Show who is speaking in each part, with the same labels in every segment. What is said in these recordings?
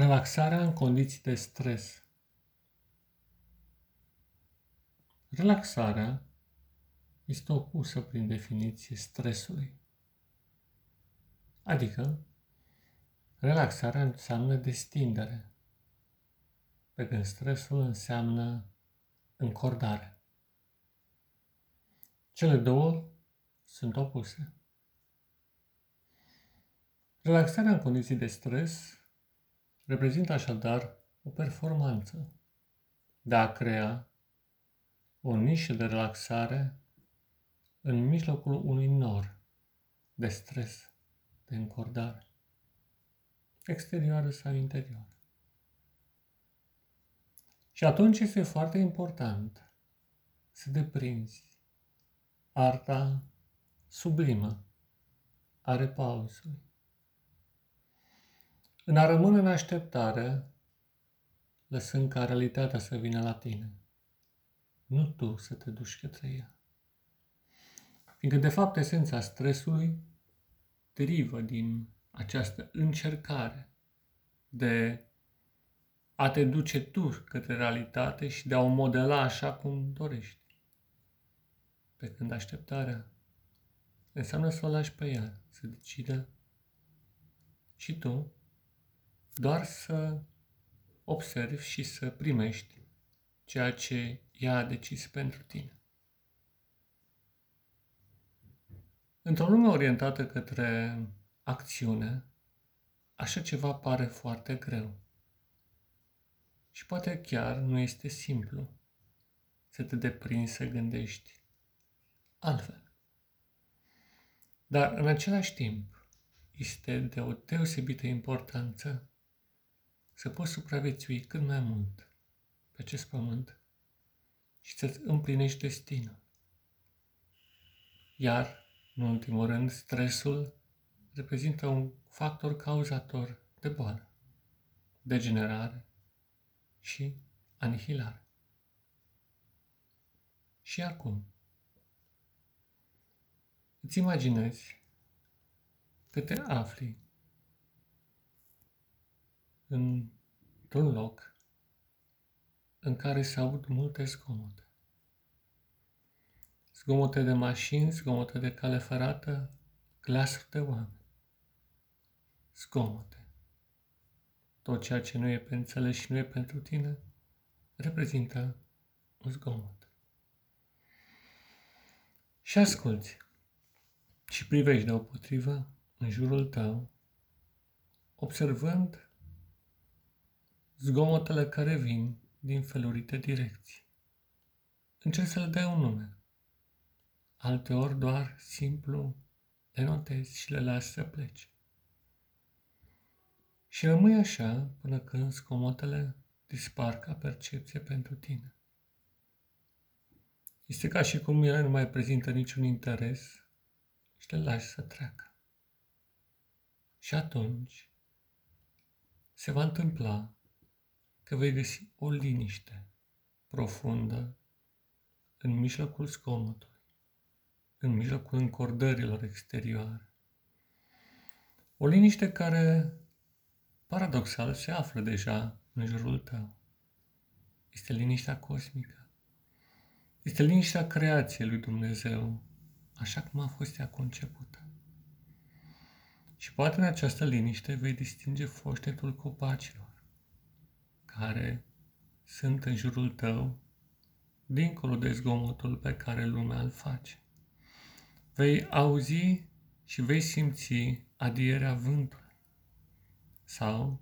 Speaker 1: Relaxarea în condiții de stres. Relaxarea este opusă prin definiție stresului. Adică, relaxarea înseamnă destindere, pe când stresul înseamnă încordare. Cele două sunt opuse. Relaxarea în condiții de stres reprezintă așadar o performanță de a crea o nișă de relaxare în mijlocul unui nor de stres, de încordare, exterioară sau interioară. Și atunci este foarte important să deprinzi arta sublimă a repausului în a rămâne în așteptare, lăsând ca realitatea să vină la tine, nu tu să te duci către ea. Fiindcă, de fapt, esența stresului derivă din această încercare de a te duce tu către realitate și de a o modela așa cum dorești. Pe când așteptarea înseamnă să o lași pe ea, să decidă și tu doar să observi și să primești ceea ce ea a decis pentru tine. Într-o lume orientată către acțiune, așa ceva pare foarte greu. Și poate chiar nu este simplu să te deprinzi să gândești altfel. Dar în același timp este de o deosebită importanță să poți supraviețui cât mai mult pe acest pământ și să-ți împlinești destinul. Iar, în ultimul rând, stresul reprezintă un factor cauzator de boală, degenerare și anihilare. Și acum, îți imaginezi că te afli într-un loc în care se aud multe zgomote. Zgomote de mașini, zgomote de cale ferată, glasuri de oameni. Zgomote. Tot ceea ce nu e pe înțeles și nu e pentru tine, reprezintă un zgomot. Și asculți și privești deopotrivă în jurul tău, observând zgomotele care vin din felurite direcții. Încerc să le dai un nume. Alteori doar simplu le notezi și le lași să plece. Și rămâi așa până când zgomotele dispar ca percepție pentru tine. Este ca și cum ele nu mai prezintă niciun interes și le lași să treacă. Și atunci se va întâmpla că vei găsi o liniște profundă în mijlocul zgomotului, în mijlocul încordărilor exterioare. O liniște care, paradoxal, se află deja în jurul tău. Este liniștea cosmică. Este liniștea creației lui Dumnezeu, așa cum a fost ea concepută. Și poate în această liniște vei distinge foștetul copacilor, care sunt în jurul tău, dincolo de zgomotul pe care lumea îl face. Vei auzi și vei simți adierea vântului sau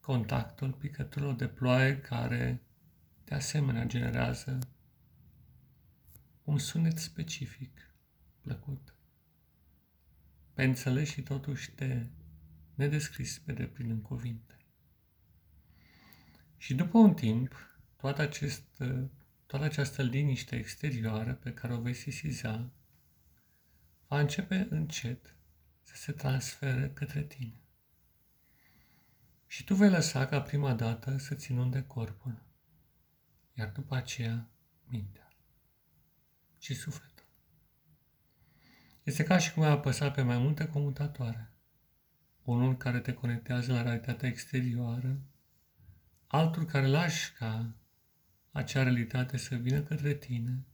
Speaker 1: contactul picăturilor de ploaie care de asemenea generează un sunet specific, plăcut. Pe înțeles și totuși te nedescris pe deplin în cuvinte. Și după un timp, toată, acest, toată această liniște exterioară pe care o vei sesiza va începe încet să se transfere către tine. Și tu vei lăsa ca prima dată să-ți inunde corpul, iar după aceea mintea și sufletul. Este ca și cum ai apăsat pe mai multe comutatoare, unul care te conectează la realitatea exterioară, altul care lași ca acea realitate să vină către tine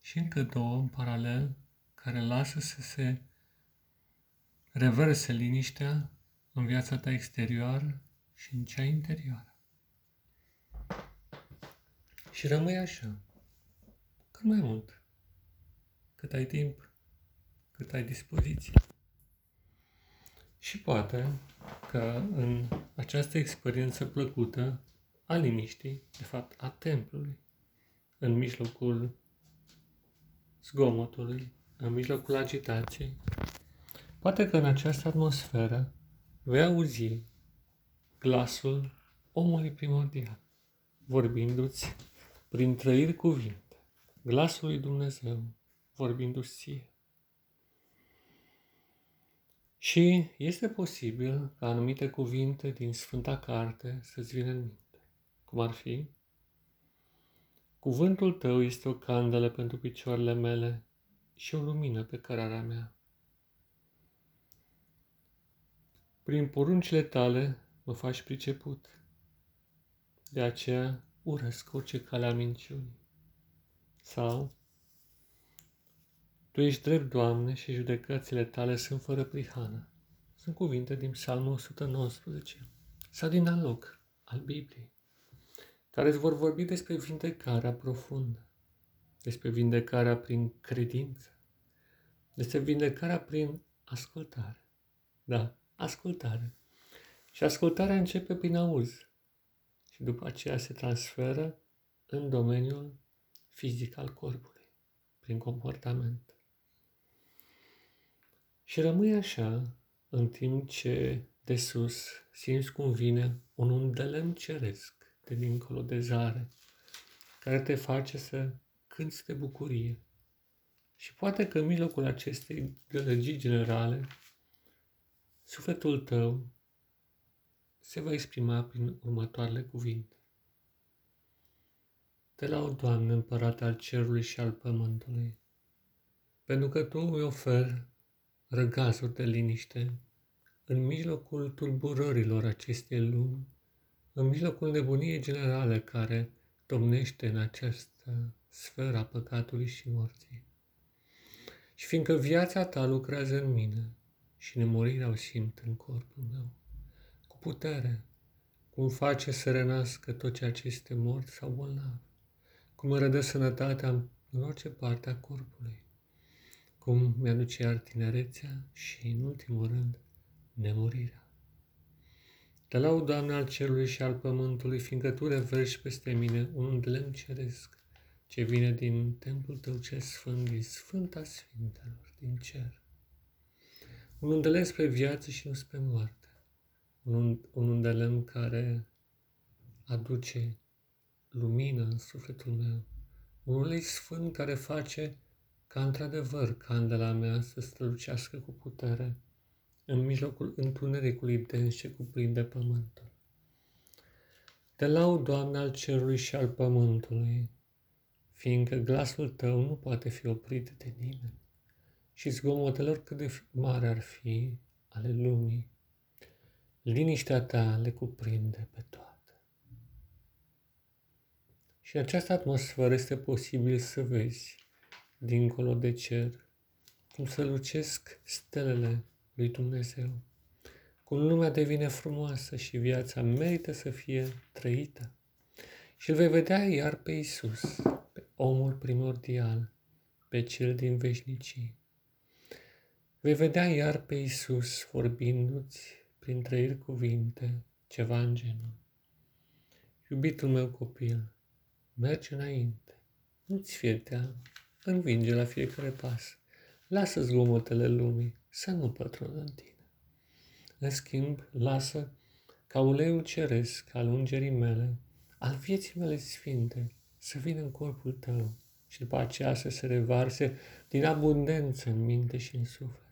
Speaker 1: și încă două în paralel care lasă să se reverse liniștea în viața ta exterioară și în cea interioară. Și rămâi așa, cât mai mult, cât ai timp, cât ai dispoziție. Și poate că în această experiență plăcută a liniștii, de fapt a templului, în mijlocul zgomotului, în mijlocul agitației, poate că în această atmosferă vei auzi glasul omului primordial, vorbindu-ți prin trăiri cuvinte, glasul lui Dumnezeu, vorbindu-ți ție. Și este posibil ca anumite cuvinte din Sfânta Carte să-ți vină în minte, cum ar fi Cuvântul tău este o candelă pentru picioarele mele și o lumină pe cărarea mea. Prin poruncile tale mă faci priceput. De aceea urăsc orice cale a minciunii. Sau, Tu ești drept, Doamne, și judecățile tale sunt fără prihană. Sunt cuvinte din Psalmul 119 sau din alog al Bibliei, care îți vor vorbi despre vindecarea profundă, despre vindecarea prin credință, despre vindecarea prin ascultare. Da, ascultare. Și ascultarea începe prin auz și după aceea se transferă în domeniul fizic al corpului, prin comportament. Și rămâi așa în timp ce de sus simți cum vine un undelem ceresc de dincolo de zare, care te face să cânți de bucurie. Și poate că în mijlocul acestei gălăgii generale, sufletul tău se va exprima prin următoarele cuvinte. Te laud, Doamne, împărat al cerului și al pământului, pentru că Tu îi oferi răgazuri de liniște în mijlocul tulburărilor acestei lumi, în mijlocul nebuniei generale care domnește în această sfera păcatului și morții. Și fiindcă viața ta lucrează în mine și nemurirea o simt în corpul meu, cu putere, cum face să renască tot ceea ce este mort sau bolnav, cum îmi redă sănătatea în orice parte a corpului, cum mi-aduce iar tinerețea și, în ultimul rând, nemurirea. Te laud, Doamne, al cerului și al pământului, fiindcă Tu reverși peste mine un lemn ceresc, ce vine din templul Tău cel sfânt, din Sfânta Sfintelor, din cer. Un undelem spre viață și nu spre moarte. Un, un undelem care aduce lumină în sufletul meu. Un ulei sfânt care face ca într-adevăr candela mea să strălucească cu putere în mijlocul întunericului dens ce cuprinde pământul. Te laud, Doamne, al cerului și al pământului, fiindcă glasul Tău nu poate fi oprit de nimeni și zgomotelor cât de mare ar fi ale lumii, liniștea Ta le cuprinde pe toate. Și în această atmosferă este posibil să vezi, dincolo de cer, cum să lucesc stelele lui Dumnezeu. Cum lumea devine frumoasă și viața merită să fie trăită. Și îl vei vedea iar pe Isus, pe omul primordial, pe cel din veșnicii. Vei vedea iar pe Isus vorbindu-ți prin trăiri cuvinte ceva în genul. Iubitul meu copil, mergi înainte, nu-ți fie teamă, învinge la fiecare pas, lasă zgomotele lumii, să nu pătrundă în tine. În schimb, lasă ca uleiul ceresc al ungerii mele, al vieții mele sfinte, să vină în corpul tău și după aceea să se revarse din abundență în minte și în suflet.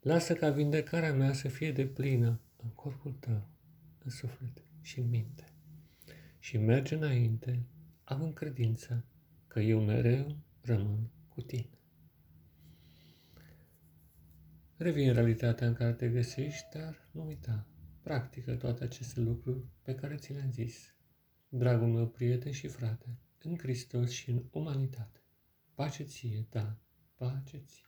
Speaker 1: Lasă ca vindecarea mea să fie de plină în corpul tău, în suflet și în minte. Și merge înainte, având credință că eu mereu rămân cu tine. Revii în realitatea în care te găsești, dar nu uita, practică toate aceste lucruri pe care ți le-am zis. Dragul meu prieten și frate, în Hristos și în umanitate. Pace ție, da, pace ție.